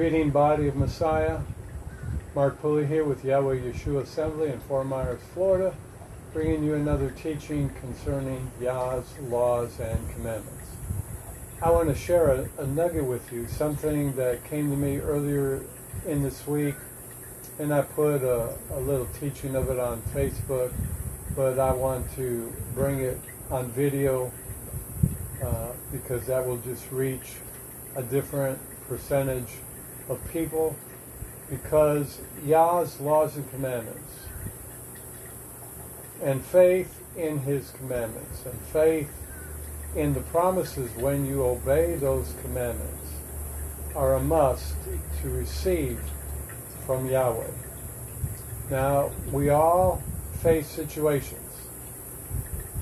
Greeting, body of Messiah. Mark Pulley here with Yahweh Yeshua Assembly in Fort Myers, Florida, bringing you another teaching concerning Yah's laws and commandments. I want to share a, a nugget with you, something that came to me earlier in this week, and I put a, a little teaching of it on Facebook, but I want to bring it on video uh, because that will just reach a different percentage of people because Yah's laws and commandments and faith in his commandments and faith in the promises when you obey those commandments are a must to receive from Yahweh. Now, we all face situations.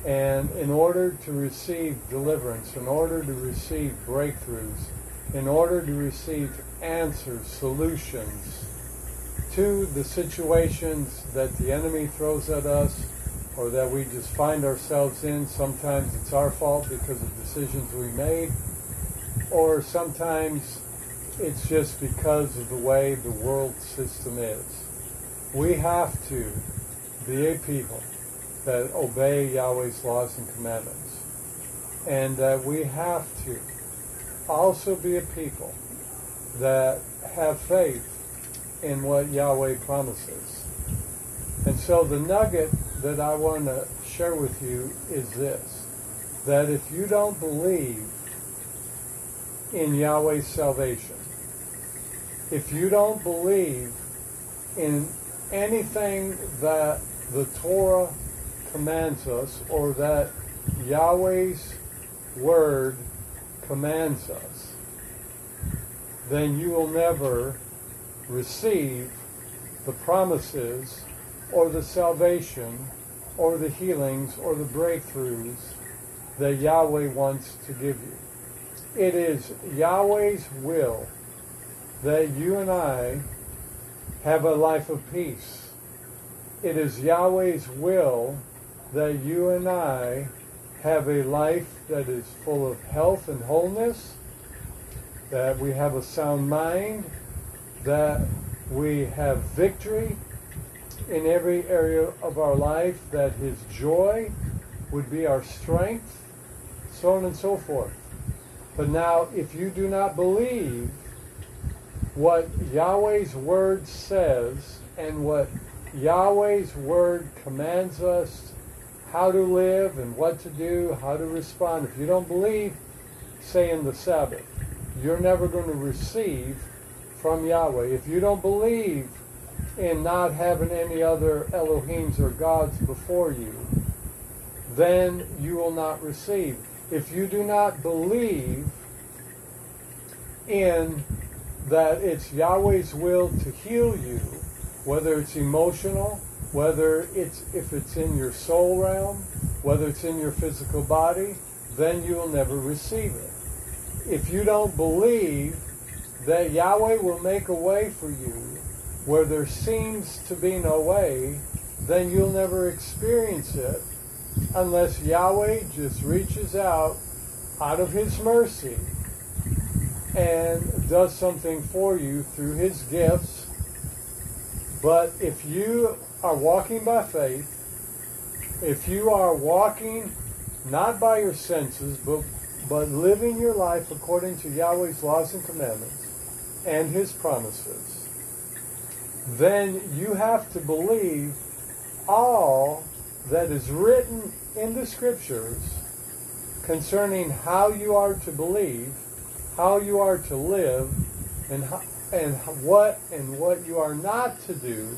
And in order to receive deliverance, in order to receive breakthroughs, in order to receive answers, solutions to the situations that the enemy throws at us or that we just find ourselves in. Sometimes it's our fault because of decisions we made, or sometimes it's just because of the way the world system is. We have to be a people that obey Yahweh's laws and commandments. And that we have to also be a people that have faith in what Yahweh promises. And so the nugget that I want to share with you is this that if you don't believe in Yahweh's salvation, if you don't believe in anything that the Torah commands us or that Yahweh's word commands us, then you will never receive the promises or the salvation or the healings or the breakthroughs that Yahweh wants to give you. It is Yahweh's will that you and I have a life of peace. It is Yahweh's will that you and I have a life that is full of health and wholeness, that we have a sound mind, that we have victory in every area of our life, that His joy would be our strength, so on and so forth. But now, if you do not believe what Yahweh's Word says and what Yahweh's Word commands us how to live and what to do, how to respond, if you don't believe, say in the Sabbath, you're never going to receive from Yahweh. If you don't believe in not having any other Elohims or gods before you, then you will not receive. If you do not believe in that it's Yahweh's will to heal you, whether it's emotional, whether it's if it's in your soul realm, whether it's in your physical body, then you will never receive it. If you don't believe that Yahweh will make a way for you where there seems to be no way, then you'll never experience it unless Yahweh just reaches out out of his mercy and does something for you through his gifts. But if you are walking by faith, if you are walking not by your senses, but, but living your life according to Yahweh's laws and commandments and his promises, then you have to believe all that is written in the scriptures concerning how you are to believe how you are to live and how, and what and what you are not to do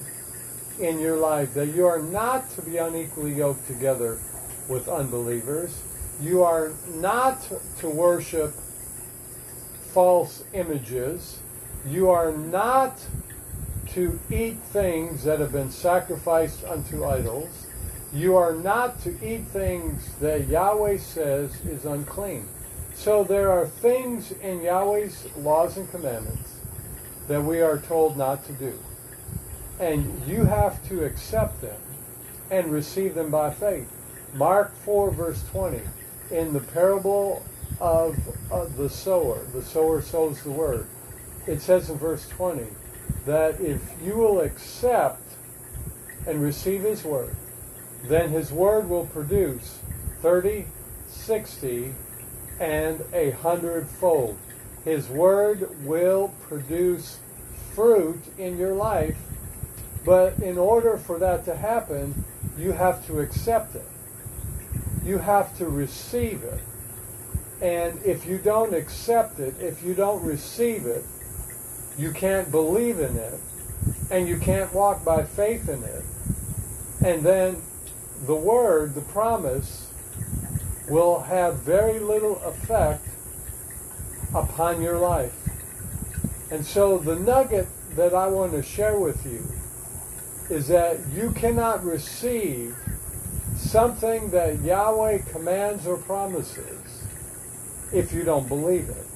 in your life. That you are not to be unequally yoked together with unbelievers. You are not to worship false images. You are not to eat things that have been sacrificed unto idols. You are not to eat things that Yahweh says is unclean. So there are things in Yahweh's laws and commandments that we are told not to do. And you have to accept them and receive them by faith. Mark 4, verse 20, in the parable of, of the sower, the sower sows the word. it says in verse 20 that if you will accept and receive his word, then his word will produce 30, 60, and a hundredfold. His word will produce fruit in your life, but in order for that to happen, you have to accept it. You have to receive it. And if you don't accept it, if you don't receive it, you can't believe in it, and you can't walk by faith in it. And then the word, the promise, will have very little effect upon your life. And so the nugget that I want to share with you is that you cannot receive something that Yahweh commands or promises if you don't believe it.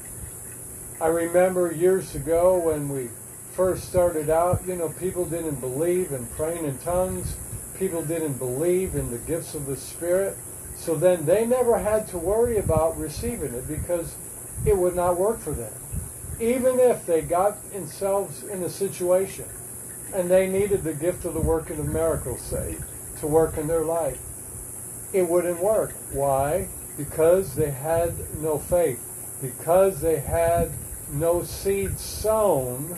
I remember years ago when we first started out, you know, people didn't believe in praying in tongues. People didn't believe in the gifts of the Spirit. So then they never had to worry about receiving it because it would not work for them. Even if they got themselves in a situation and they needed the gift of the working of miracles, say, to work in their life, it wouldn't work. Why? Because they had no faith. Because they had no seed sown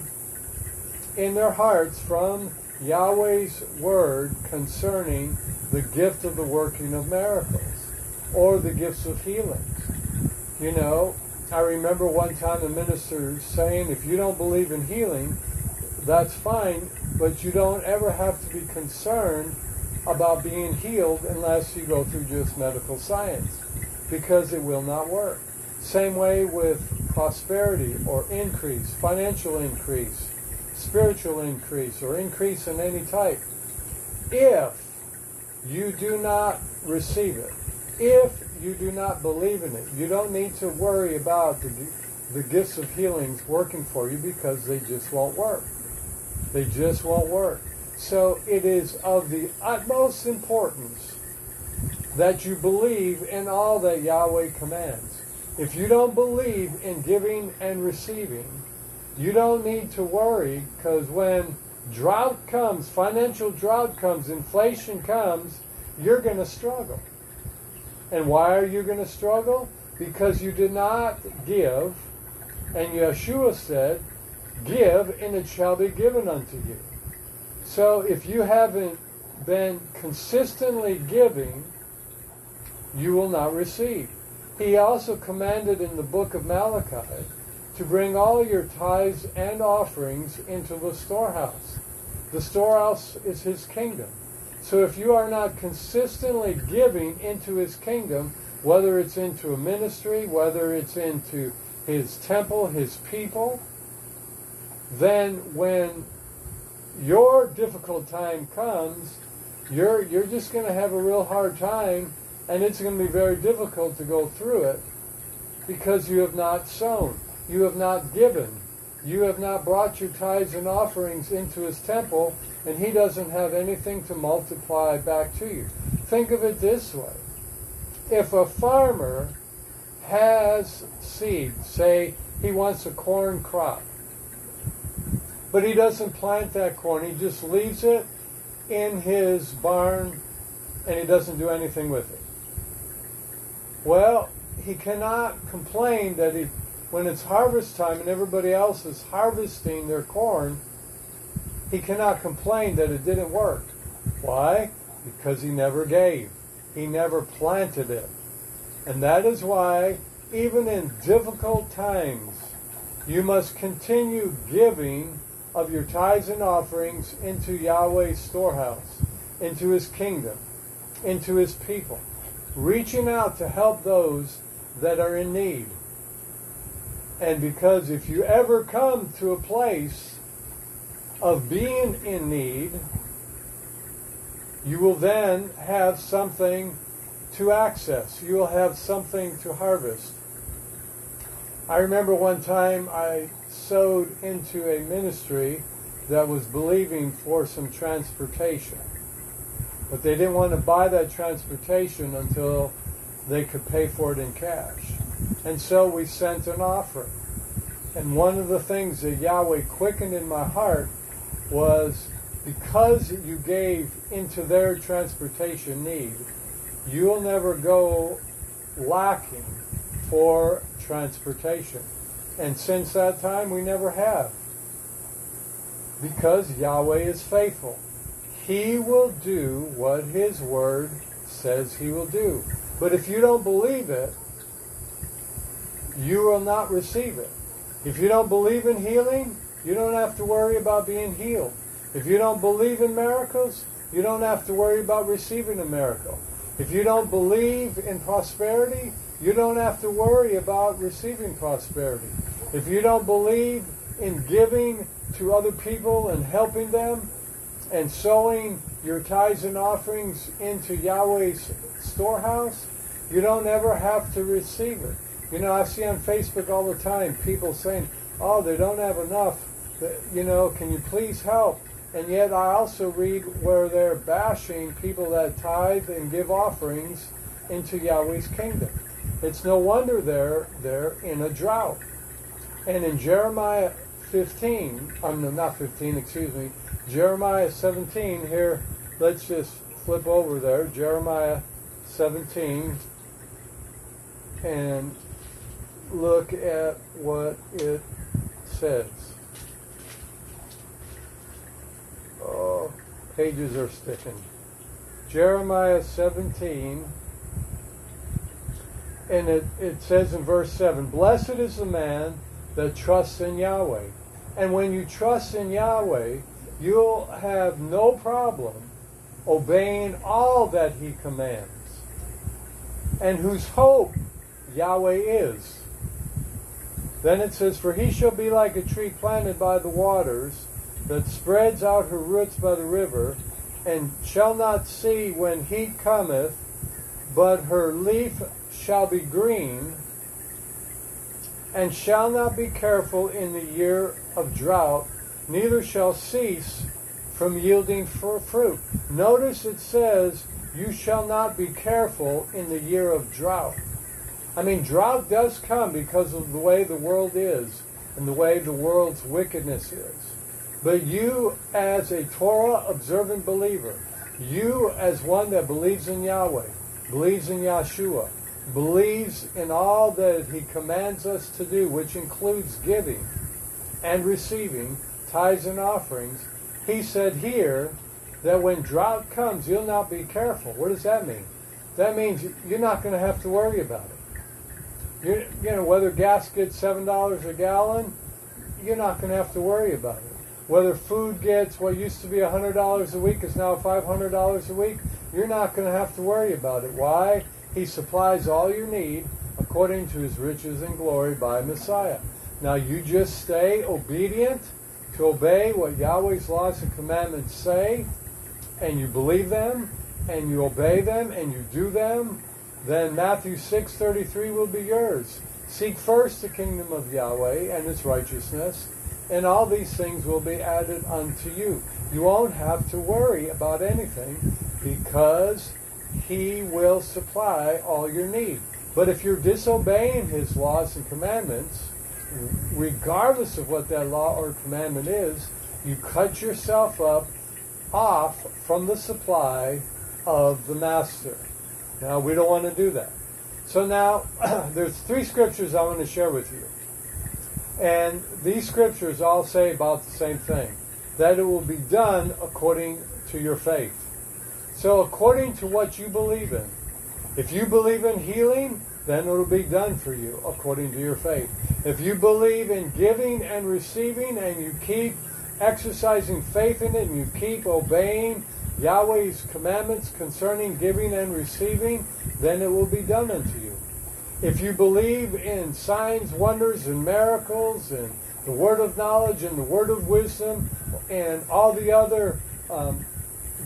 in their hearts from Yahweh's word concerning the gift of the working of miracles or the gifts of healing. You know, I remember one time a minister saying, if you don't believe in healing, that's fine, but you don't ever have to be concerned about being healed unless you go through just medical science because it will not work. Same way with prosperity or increase, financial increase, spiritual increase, or increase in any type. If you do not receive it, if you do not believe in it, you don't need to worry about the, the gifts of healings working for you because they just won't work. They just won't work. So it is of the utmost importance that you believe in all that Yahweh commands. If you don't believe in giving and receiving, you don't need to worry because when drought comes, financial drought comes, inflation comes, you're going to struggle. And why are you going to struggle? Because you did not give, and Yeshua said, Give, and it shall be given unto you. So if you haven't been consistently giving, you will not receive. He also commanded in the book of Malachi to bring all your tithes and offerings into the storehouse. The storehouse is his kingdom. So if you are not consistently giving into his kingdom, whether it's into a ministry, whether it's into his temple, his people, then when your difficult time comes, you're you're just going to have a real hard time and it's going to be very difficult to go through it because you have not sown. You have not given. You have not brought your tithes and offerings into his temple, and he doesn't have anything to multiply back to you. Think of it this way. If a farmer has seed, say he wants a corn crop, but he doesn't plant that corn, he just leaves it in his barn and he doesn't do anything with it. Well, he cannot complain that he, when it's harvest time and everybody else is harvesting their corn, he cannot complain that it didn't work. Why? Because he never gave. He never planted it. And that is why, even in difficult times, you must continue giving of your tithes and offerings into Yahweh's storehouse, into his kingdom, into his people reaching out to help those that are in need. And because if you ever come to a place of being in need, you will then have something to access. You will have something to harvest. I remember one time I sowed into a ministry that was believing for some transportation. But they didn't want to buy that transportation until they could pay for it in cash. And so we sent an offering. And one of the things that Yahweh quickened in my heart was because you gave into their transportation need, you'll never go lacking for transportation. And since that time, we never have. Because Yahweh is faithful. He will do what His Word says He will do. But if you don't believe it, you will not receive it. If you don't believe in healing, you don't have to worry about being healed. If you don't believe in miracles, you don't have to worry about receiving a miracle. If you don't believe in prosperity, you don't have to worry about receiving prosperity. If you don't believe in giving to other people and helping them and sowing your tithes and offerings into Yahweh's storehouse, you don't ever have to receive it. You know, I see on Facebook all the time people saying, oh, they don't have enough. You know, can you please help? And yet I also read where they're bashing people that tithe and give offerings into Yahweh's kingdom. It's no wonder they're, they're in a drought. And in Jeremiah 15, I'm not 15, excuse me, Jeremiah 17, here, let's just flip over there, Jeremiah 17, and look at what it says. Oh, pages are sticking. Jeremiah 17, and it, it says in verse 7 Blessed is the man that trusts in Yahweh. And when you trust in Yahweh, you'll have no problem obeying all that he commands, and whose hope Yahweh is. Then it says, For he shall be like a tree planted by the waters, that spreads out her roots by the river, and shall not see when heat cometh, but her leaf shall be green, and shall not be careful in the year of drought, neither shall cease from yielding for fruit. Notice it says, You shall not be careful in the year of drought. I mean, drought does come because of the way the world is and the way the world's wickedness is. But you, as a Torah observant believer, you, as one that believes in Yahweh, believes in Yeshua, believes in all that he commands us to do, which includes giving and receiving tithes and offerings, he said here that when drought comes, you'll not be careful. What does that mean? That means you're not going to have to worry about it. You, you know, whether gas gets $7 a gallon, you're not going to have to worry about it. Whether food gets what used to be $100 a week is now $500 a week, you're not going to have to worry about it. Why? He supplies all you need according to his riches and glory by Messiah. Now you just stay obedient to obey what Yahweh's laws and commandments say, and you believe them, and you obey them, and you do them, then Matthew 6:33 will be yours. Seek first the kingdom of Yahweh and its righteousness, and all these things will be added unto you. You won't have to worry about anything because he will supply all your need. But if you're disobeying his laws and commandments, regardless of what that law or commandment is, you cut yourself up off from the supply of the master. Now, we don't want to do that. So now, there's three scriptures I want to share with you. And these scriptures all say about the same thing that it will be done according to your faith. So, according to what you believe in, if you believe in healing, then it will be done for you according to your faith. If you believe in giving and receiving and you keep exercising faith in it and you keep obeying Yahweh's commandments concerning giving and receiving, then it will be done unto you. If you believe in signs, wonders, and miracles, and the word of knowledge, and the word of wisdom, and all the other um,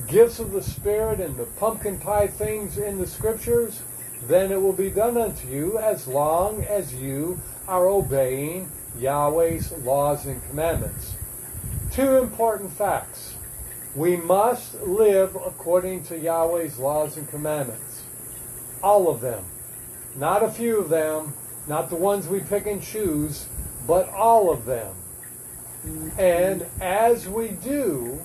gifts of the Spirit and the pumpkin pie things in the Scriptures, then it will be done unto you as long as you are obeying Yahweh's laws and commandments. Two important facts. We must live according to Yahweh's laws and commandments. All of them. Not a few of them, not the ones we pick and choose, but all of them. And as we do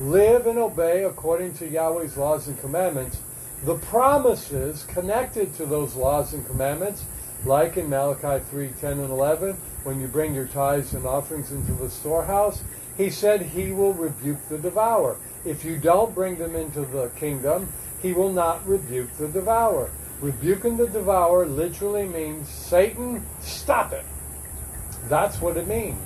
live and obey according to Yahweh's laws and commandments, the promises connected to those laws and commandments, like in Malachi 3 10 and 11, when you bring your tithes and offerings into the storehouse, he said he will rebuke the devourer. If you don't bring them into the kingdom, he will not rebuke the devourer. Rebuking the devourer literally means Satan, stop it. That's what it means.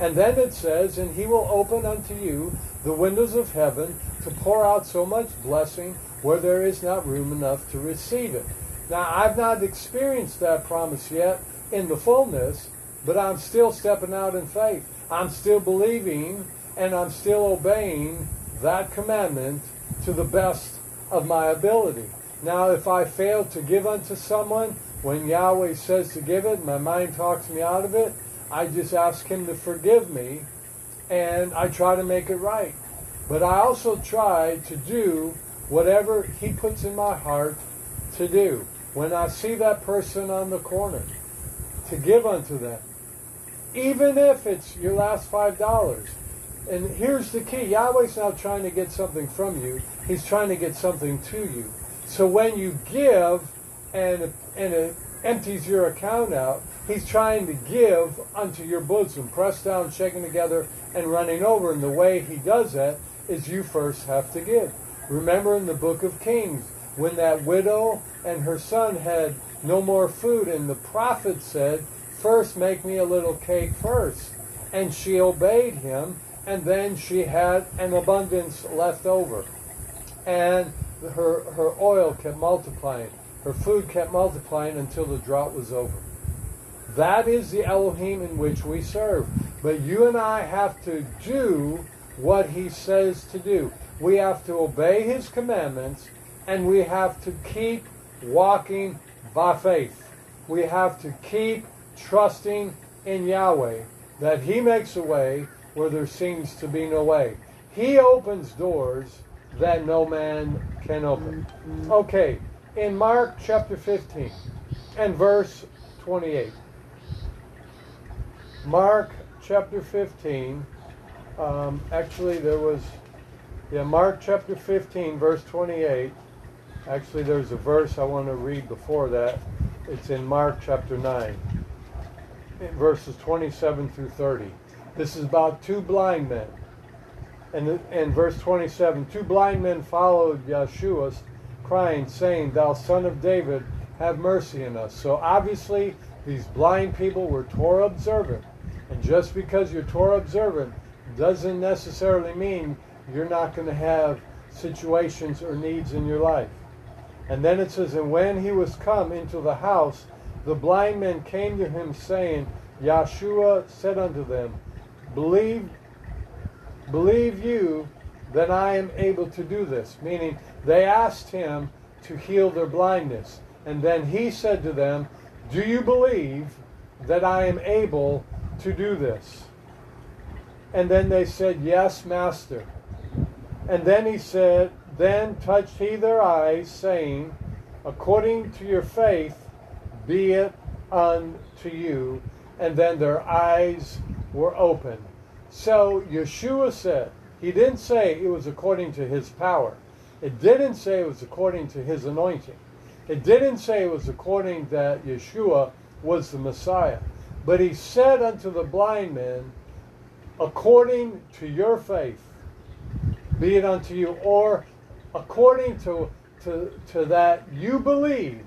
And then it says, and he will open unto you the windows of heaven to pour out so much blessing where there is not room enough to receive it. Now, I've not experienced that promise yet in the fullness, but I'm still stepping out in faith. I'm still believing and I'm still obeying that commandment to the best of my ability. Now, if I fail to give unto someone when Yahweh says to give it, my mind talks me out of it, I just ask Him to forgive me and I try to make it right. But I also try to do whatever He puts in my heart to do. When I see that person on the corner, to give unto them. Even if it's your last five dollars. And here's the key Yahweh's not trying to get something from you, He's trying to get something to you. So when you give and, and it empties your account out, He's trying to give unto your bosom, pressed down, shaken together, and running over. And the way He does that is you first have to give. Remember in the book of Kings, when that widow and her son had no more food, and the prophet said, First make me a little cake first. And she obeyed him, and then she had an abundance left over. And her, her oil kept multiplying. Her food kept multiplying until the drought was over. That is the Elohim in which we serve. But you and I have to do what he says to do. We have to obey his commandments and we have to keep walking by faith. We have to keep trusting in Yahweh that he makes a way where there seems to be no way. He opens doors that no man can open. Okay, in Mark chapter 15 and verse 28. Mark chapter 15. Um, actually, there was, yeah, Mark chapter 15, verse 28. Actually, there's a verse I want to read before that. It's in Mark chapter 9, verses 27 through 30. This is about two blind men. And in verse 27, two blind men followed Yeshua, crying, saying, Thou son of David, have mercy on us. So obviously, these blind people were Torah observant. And just because you're Torah observant doesn't necessarily mean you're not going to have situations or needs in your life. And then it says, And when he was come into the house, the blind men came to him, saying, Yeshua said unto them, Believe, believe you that I am able to do this. Meaning, they asked him to heal their blindness. And then he said to them, Do you believe that I am able to do this? And then they said, Yes, Master. And then he said, Then touched he their eyes, saying, According to your faith, be it unto you. And then their eyes were opened. So Yeshua said, He didn't say it was according to his power. It didn't say it was according to his anointing. It didn't say it was according that Yeshua was the Messiah. But he said unto the blind man, according to your faith, be it unto you, or according to, to, to that you believe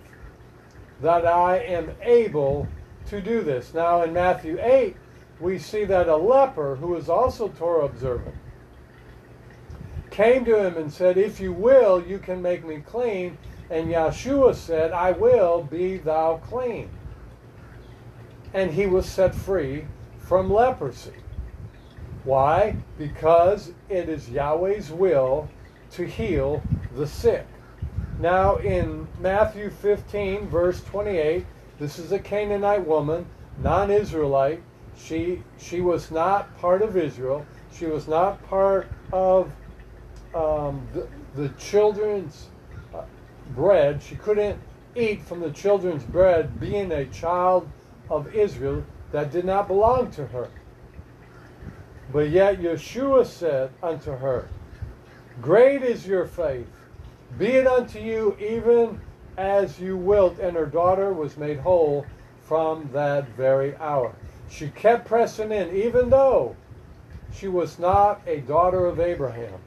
that I am able to do this. Now in Matthew 8, we see that a leper who is also Torah observant came to him and said, If you will, you can make me clean. And Yeshua said, I will, be thou clean. And he was set free from leprosy. Why? Because it is Yahweh's will to heal the sick. Now, in Matthew 15, verse 28, this is a Canaanite woman, non Israelite. She, she was not part of Israel. She was not part of um, the, the children's uh, bread. She couldn't eat from the children's bread, being a child of Israel. that did not belong to her. But yet Yeshua said unto her, Great is your faith. Be it unto you even as you wilt. And her daughter was made whole from that very hour. She kept pressing in, even though she was not a daughter of Abraham.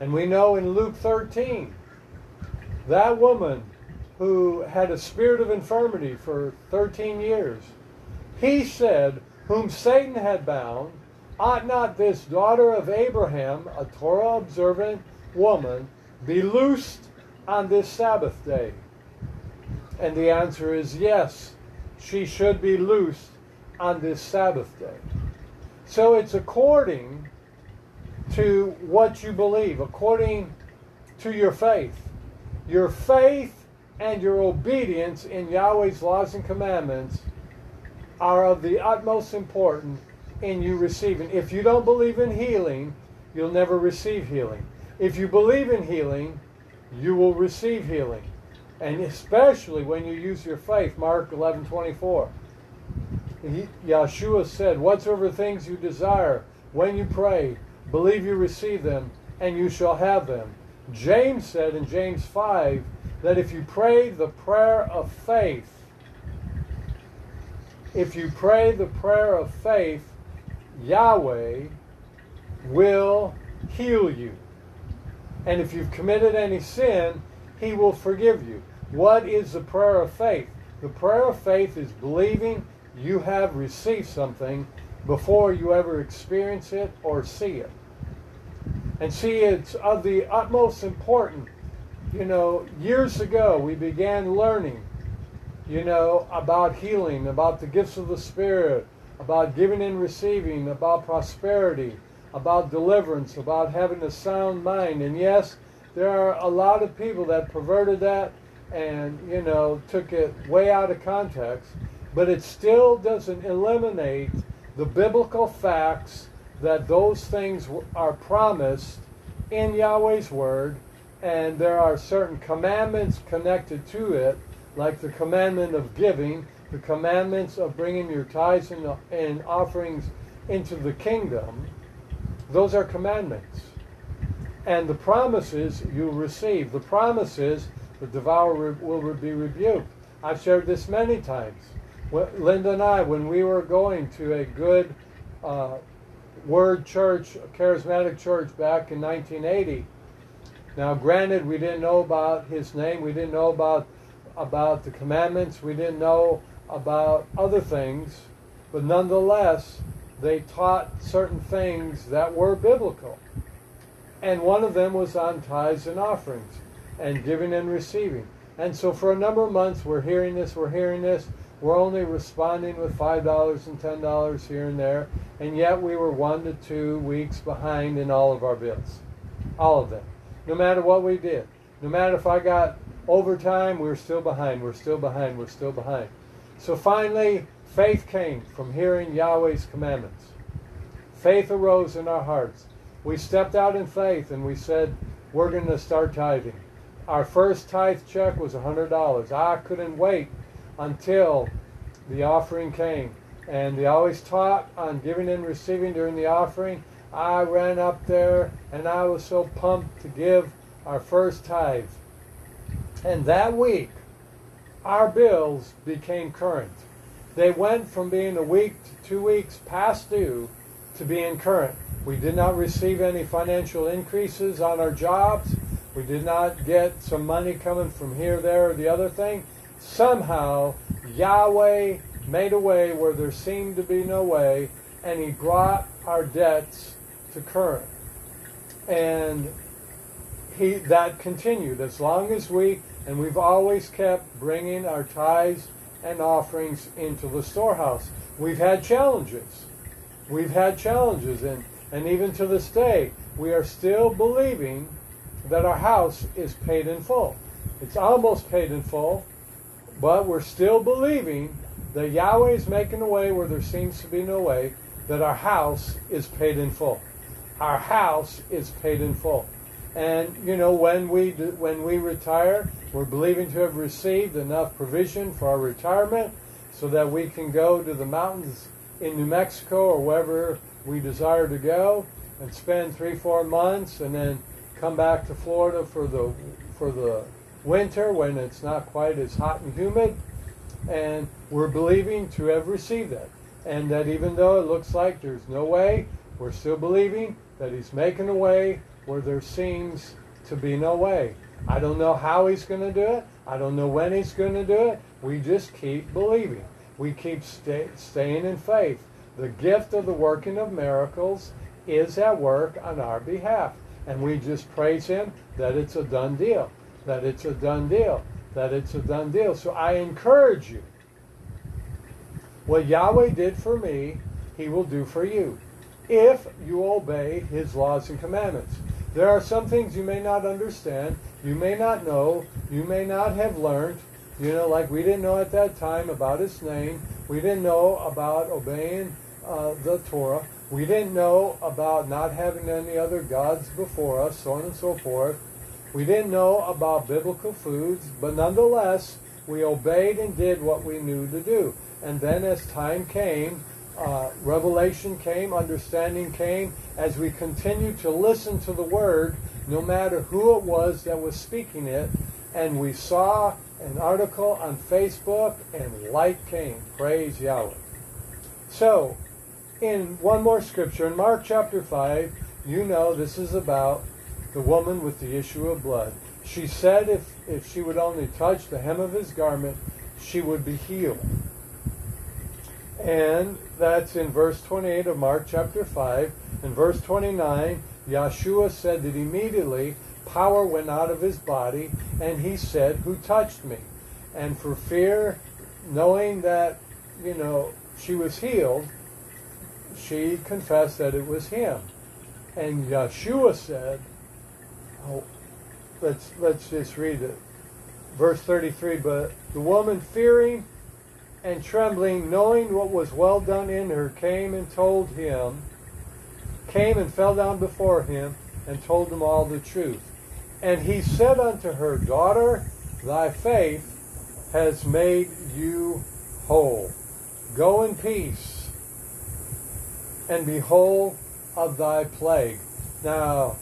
And we know in Luke 13, that woman who had a spirit of infirmity for 13 years, he said, Whom Satan had bound, ought not this daughter of Abraham, a Torah observant woman, be loosed on this Sabbath day? And the answer is yes, she should be loosed on this Sabbath day. So it's according to what you believe, according to your faith. Your faith and your obedience in Yahweh's laws and commandments are of the utmost importance in you receiving. If you don't believe in healing, you'll never receive healing. If you believe in healing, you will receive healing. And especially when you use your faith, Mark 11 24. He, Yeshua said, Whatsoever things you desire, when you pray, believe you receive them, and you shall have them. James said in James 5 that if you pray the prayer of faith, if you pray the prayer of faith, Yahweh will heal you. And if you've committed any sin, he will forgive you. What is the prayer of faith? The prayer of faith is believing you have received something before you ever experience it or see it. And see, it's of the utmost importance. You know, years ago we began learning, you know, about healing, about the gifts of the Spirit, about giving and receiving, about prosperity, about deliverance, about having a sound mind. And yes, there are a lot of people that perverted that and, you know, took it way out of context, but it still doesn't eliminate the biblical facts that those things are promised in Yahweh's Word, and there are certain commandments connected to it, like the commandment of giving, the commandments of bringing your tithes and, and offerings into the kingdom. Those are commandments. And the promises you receive. The promises the devourer will be rebuked. I've shared this many times. Linda and I, when we were going to a good uh, Word Church, a charismatic church back in 1980. Now, granted, we didn't know about his name, we didn't know about about the commandments, we didn't know about other things, but nonetheless, they taught certain things that were biblical. And one of them was on tithes and offerings and giving and receiving. And so for a number of months, we're hearing this, we're hearing this. We're only responding with $5 and $10 here and there. And yet we were one to two weeks behind in all of our bills. All of them. No matter what we did. No matter if I got overtime, we were still behind, we're still behind, we're still behind. So finally, faith came from hearing Yahweh's commandments. Faith arose in our hearts. We stepped out in faith and we said, we're going to start tithing. Our first tithe check was $100. I couldn't wait until the offering came. And they always taught on giving and receiving during the offering. I ran up there and I was so pumped to give our first tithe. And that week, our bills became current. They went from being a week to two weeks past due to being current. We did not receive any financial increases on our jobs. We did not get some money coming from here, there, or the other thing. Somehow, Yahweh made a way where there seemed to be no way, and He brought our debts to current. And he that continued as long as we and we've always kept bringing our tithes and offerings into the storehouse. We've had challenges. We've had challenges, and, and even to this day, we are still believing that our house is paid in full. It's almost paid in full, but we're still believing that Yahweh is making a way where there seems to be no way, that our house is paid in full. Our house is paid in full. And you know, when we do, when we retire, we're believing to have received enough provision for our retirement so that we can go to the mountains in New Mexico or wherever we desire to go and spend three, four months and then come back to Florida for the for the winter when it's not quite as hot and humid. And we're believing to have received that. And that even though it looks like there's no way, we're still believing that He's making a way where there seems to be no way. I don't know how He's going to do it. I don't know when He's going to do it. We just keep believing. We keep stay, staying in faith. The gift of the working of miracles is at work on our behalf. And we just praise Him that it's a done deal, that it's a done deal, that it's a done deal. So I encourage you. What Yahweh did for me, He will do for you if you obey His laws and commandments. There are some things you may not understand, you may not know, you may not have learned. You know, like we didn't know at that time about His name, we didn't know about obeying uh, the Torah. We didn't know about not having any other gods before us, so on and so forth. We didn't know about biblical foods, but nonetheless, we obeyed and did what we knew to do. And then as time came, uh, revelation came, understanding came, as we continued to listen to the word, no matter who it was that was speaking it, and we saw an article on Facebook, and light came. Praise Yahweh. So, in one more scripture, in Mark chapter 5, you know this is about the woman with the issue of blood. She said if, if she would only touch the hem of his garment, she would be healed. And that's in verse 28 of Mark chapter 5. In verse 29, Yeshua said that immediately power went out of his body, and he said, Who touched me? And for fear, knowing that, you know, she was healed, she confessed that it was him. And Yeshua said, oh, let's, let's just read it. Verse 33, but the woman fearing and trembling, knowing what was well done in her, came and told him, came and fell down before him and told him all the truth. And he said unto her, Daughter, thy faith has made you whole. Go in peace and be whole of thy plague. Now,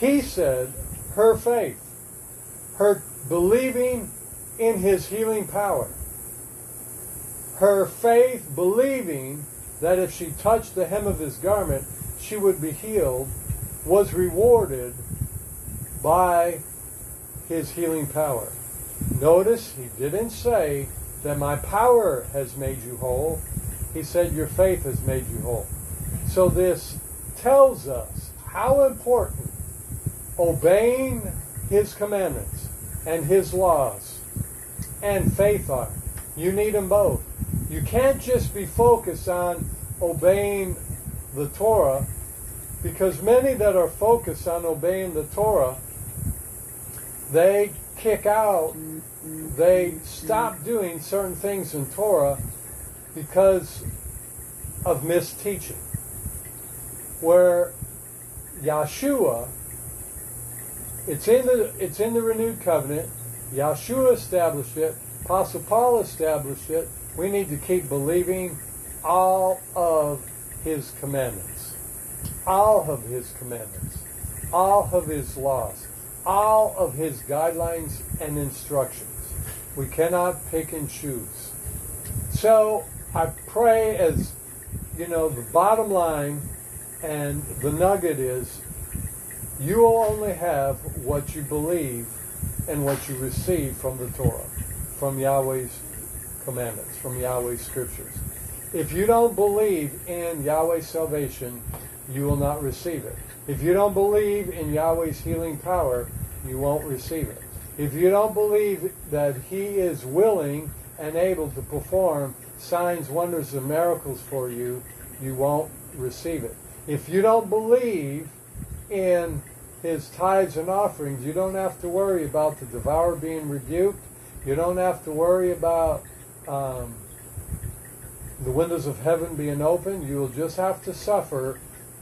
he said her faith, her believing in his healing power, her faith believing that if she touched the hem of his garment, she would be healed, was rewarded by his healing power. Notice he didn't say that my power has made you whole. He said, Your faith has made you whole. So this tells us how important obeying His commandments and His laws and faith are. You need them both. You can't just be focused on obeying the Torah because many that are focused on obeying the Torah, they kick out, they stop doing certain things in Torah because of misteaching. Where Yeshua, it's in the it's in the renewed covenant. Yeshua established it. Apostle Paul established it. We need to keep believing all of his commandments, all of his commandments, all of his laws, all of his guidelines and instructions. We cannot pick and choose. So I pray as, you know, the bottom line and the nugget is you will only have what you believe and what you receive from the Torah, from Yahweh's commandments, from Yahweh's scriptures. If you don't believe in Yahweh's salvation, you will not receive it. If you don't believe in Yahweh's healing power, you won't receive it. If you don't believe that He is willing and able to perform signs, wonders, and miracles for you, you won't receive it. If you don't believe in his tithes and offerings, you don't have to worry about the devourer being rebuked. You don't have to worry about um, the windows of heaven being open. You will just have to suffer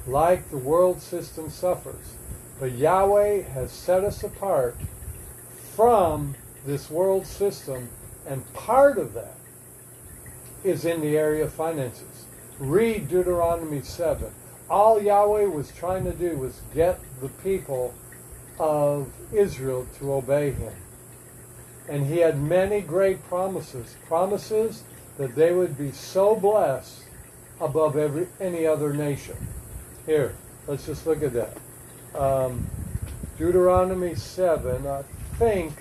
like the world system suffers. But Yahweh has set us apart from this world system, and part of that is in the area of finances. Read Deuteronomy 7. All Yahweh was trying to do was get the people of Israel to obey him. And he had many great promises. Promises that they would be so blessed above every any other nation. Here, let's just look at that. Um, Deuteronomy 7, I think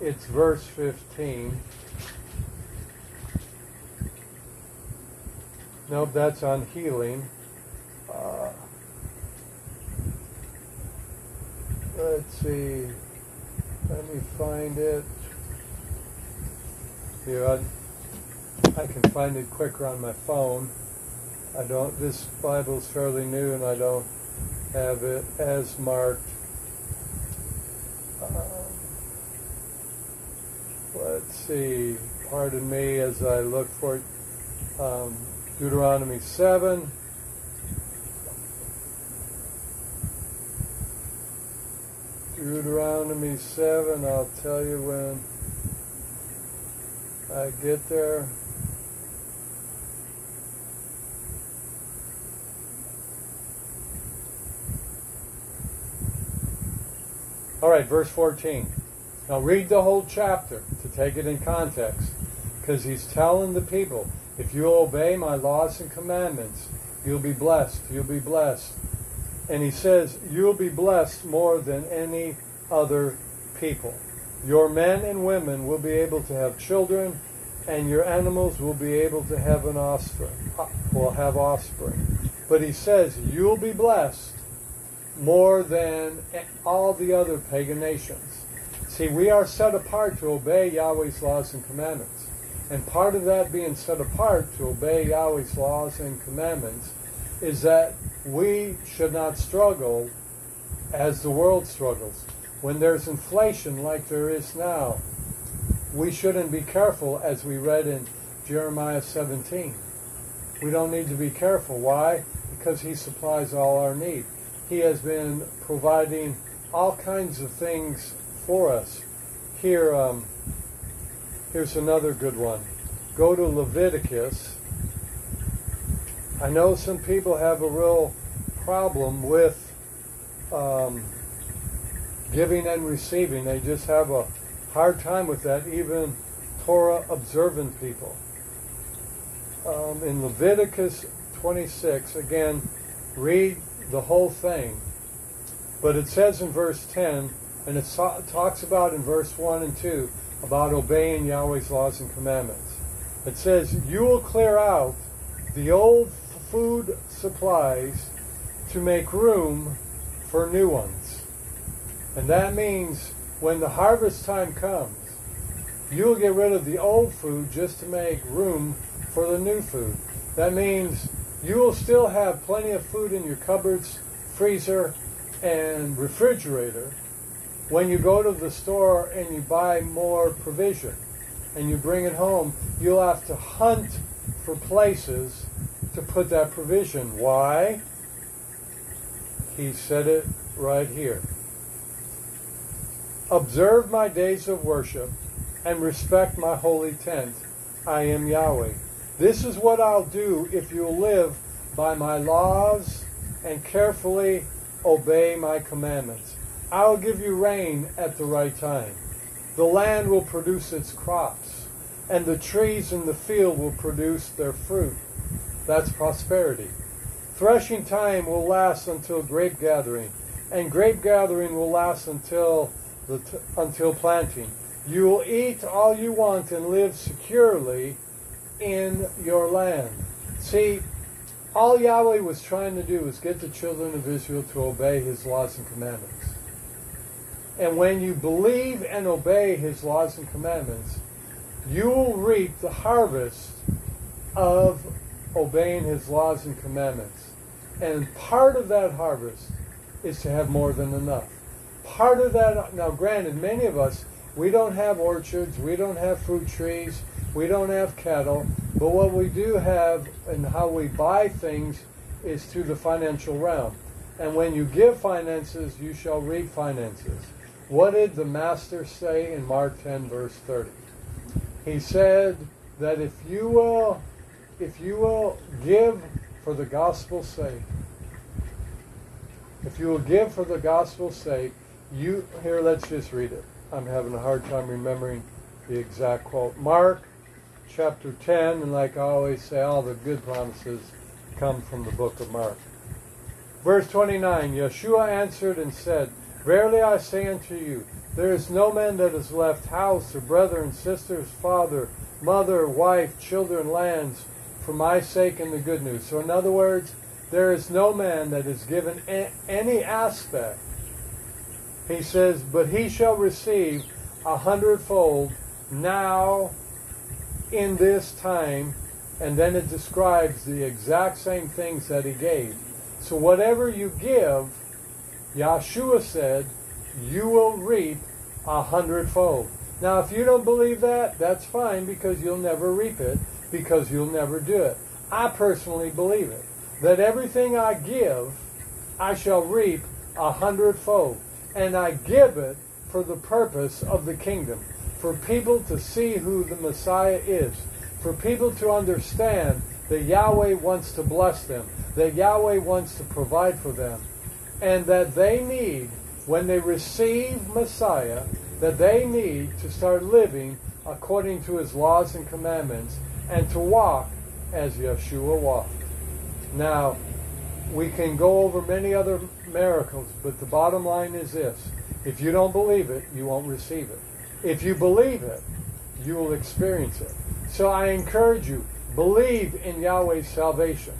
it's verse 15. Nope, that's on healing. Uh, let's see. Let me find it. Here, I, I can find it quicker on my phone. I don't. This Bible's fairly new, and I don't have it as marked. Um, let's see. Pardon me as I look for it. Um, Deuteronomy 7. Deuteronomy 7, I'll tell you when I get there. All right, verse 14. Now read the whole chapter to take it in context because he's telling the people if you obey my laws and commandments, you'll be blessed. You'll be blessed. And he says, You'll be blessed more than any other people. Your men and women will be able to have children, and your animals will be able to have an offspring, uh, will have offspring. But he says, You'll be blessed more than all the other pagan nations. See, we are set apart to obey Yahweh's laws and commandments. And part of that being set apart to obey Yahweh's laws and commandments is that we should not struggle as the world struggles. When there's inflation like there is now, we shouldn't be careful as we read in Jeremiah 17. We don't need to be careful. Why? Because he supplies all our need. He has been providing all kinds of things for us. Here, um, here's another good one. Go to Leviticus I know some people have a real problem with um, giving and receiving. They just have a hard time with that, even Torah observant people. Um, in Leviticus 26, again, read the whole thing. But it says in verse 10, and it talks about in verse 1 and 2 about obeying Yahweh's laws and commandments. It says, You will clear out the old food supplies to make room for new ones. And that means when the harvest time comes, you'll get rid of the old food just to make room for the new food. That means you will still have plenty of food in your cupboards, freezer, and refrigerator when you go to the store and you buy more provision and you bring it home, you'll have to hunt for places to put that provision. Why? He said it right here. Observe my days of worship and respect my holy tent. I am Yahweh. This is what I'll do if you live by my laws and carefully obey my commandments. I'll give you rain at the right time. The land will produce its crops, and the trees in the field will produce their fruit. That's prosperity. Threshing time will last until grape gathering, and grape gathering will last until the t- until planting. You will eat all you want and live securely in your land. See, all Yahweh was trying to do was get the children of Israel to obey his laws and commandments. And when you believe and obey his laws and commandments, you will reap the harvest of obeying his laws and commandments. And part of that harvest is to have more than enough. Part of that, now granted, many of us, we don't have orchards, we don't have fruit trees, we don't have cattle, but what we do have and how we buy things is through the financial realm. And when you give finances, you shall reap finances. What did the Master say in Mark 10, verse 30? He said, that if you will, if you will give for the gospel's sake, if you will give for the gospel's sake, you here. Let's just read it. I'm having a hard time remembering the exact quote. Mark chapter 10, and like I always say, all the good promises come from the book of Mark. Verse 29 Yeshua answered and said, Verily I say unto you, there is no man that has left house or brother and sisters, father, mother, wife, children, lands, for my sake and the good news. So, in other words, there is no man that is given any aspect. He says, but he shall receive a hundredfold now in this time, and then it describes the exact same things that he gave. So whatever you give, Yeshua said, you will reap a hundredfold. Now, if you don't believe that, that's fine because you'll never reap it because you'll never do it. I personally believe it. That everything I give, I shall reap a hundredfold. And I give it for the purpose of the kingdom for people to see who the Messiah is, for people to understand that Yahweh wants to bless them, that Yahweh wants to provide for them, and that they need, when they receive Messiah, that they need to start living according to his laws and commandments and to walk as Yeshua walked. Now, we can go over many other miracles, but the bottom line is this. If you don't believe it, you won't receive it. If you believe it, you will experience it. So I encourage you, believe in Yahweh's salvation.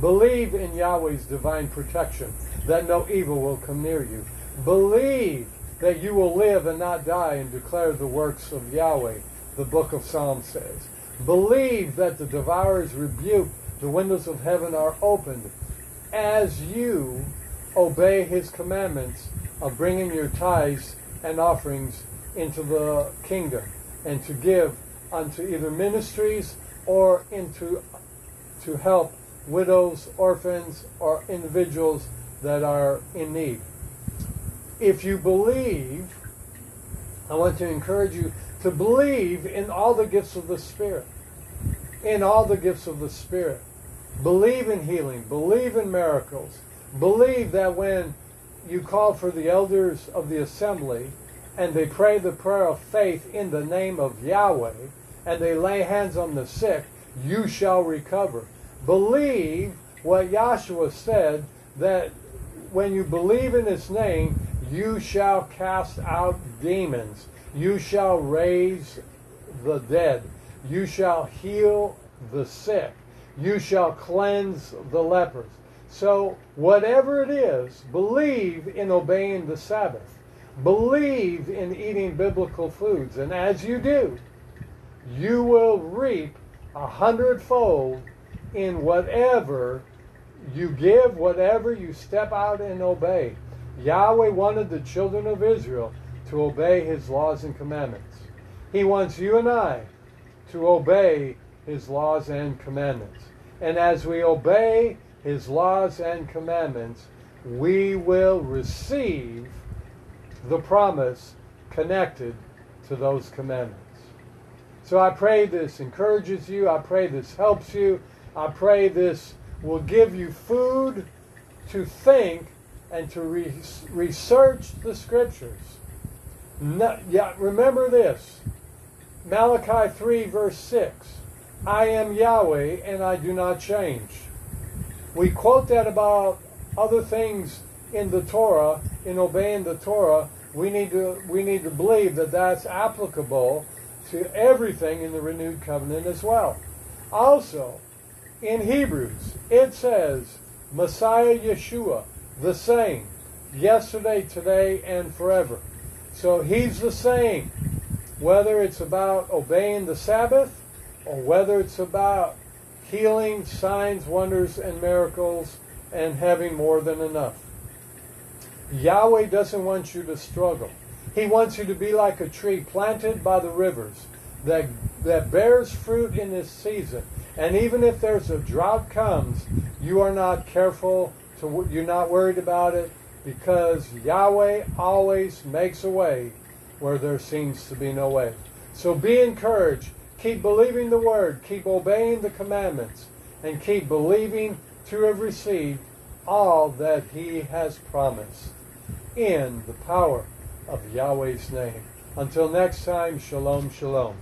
Believe in Yahweh's divine protection, that no evil will come near you. Believe that you will live and not die and declare the works of Yahweh, the book of Psalms says. Believe that the devourer's rebuke, the windows of heaven are opened as you obey his commandments of bringing your tithes and offerings into the kingdom and to give unto either ministries or into to help widows, orphans, or individuals that are in need. If you believe, I want to encourage you to believe in all the gifts of the Spirit. In all the gifts of the Spirit. Believe in healing. Believe in miracles. Believe that when you call for the elders of the assembly, and they pray the prayer of faith in the name of Yahweh, and they lay hands on the sick, you shall recover. Believe what Yahshua said that when you believe in his name, you shall cast out demons. You shall raise the dead. You shall heal the sick. You shall cleanse the lepers. So, whatever it is, believe in obeying the Sabbath believe in eating biblical foods. And as you do, you will reap a hundredfold in whatever you give, whatever you step out and obey. Yahweh wanted the children of Israel to obey his laws and commandments. He wants you and I to obey his laws and commandments. And as we obey his laws and commandments, we will receive the promise connected to those commandments. So I pray this encourages you. I pray this helps you. I pray this will give you food to think and to re- research the scriptures. No, yeah, remember this Malachi 3, verse 6. I am Yahweh and I do not change. We quote that about other things in the Torah, in obeying the Torah, we need to we need to believe that that's applicable to everything in the renewed covenant as well. Also, in Hebrews, it says Messiah Yeshua, the same, yesterday, today, and forever. So he's the same, whether it's about obeying the Sabbath or whether it's about healing, signs, wonders, and miracles, and having more than enough. Yahweh doesn't want you to struggle. He wants you to be like a tree planted by the rivers that, that bears fruit in this season. And even if there's a drought comes, you are not careful to you're not worried about it because Yahweh always makes a way where there seems to be no way. So be encouraged. Keep believing the word, keep obeying the commandments, and keep believing to have received all that he has promised in the power of Yahweh's name. Until next time, shalom, shalom.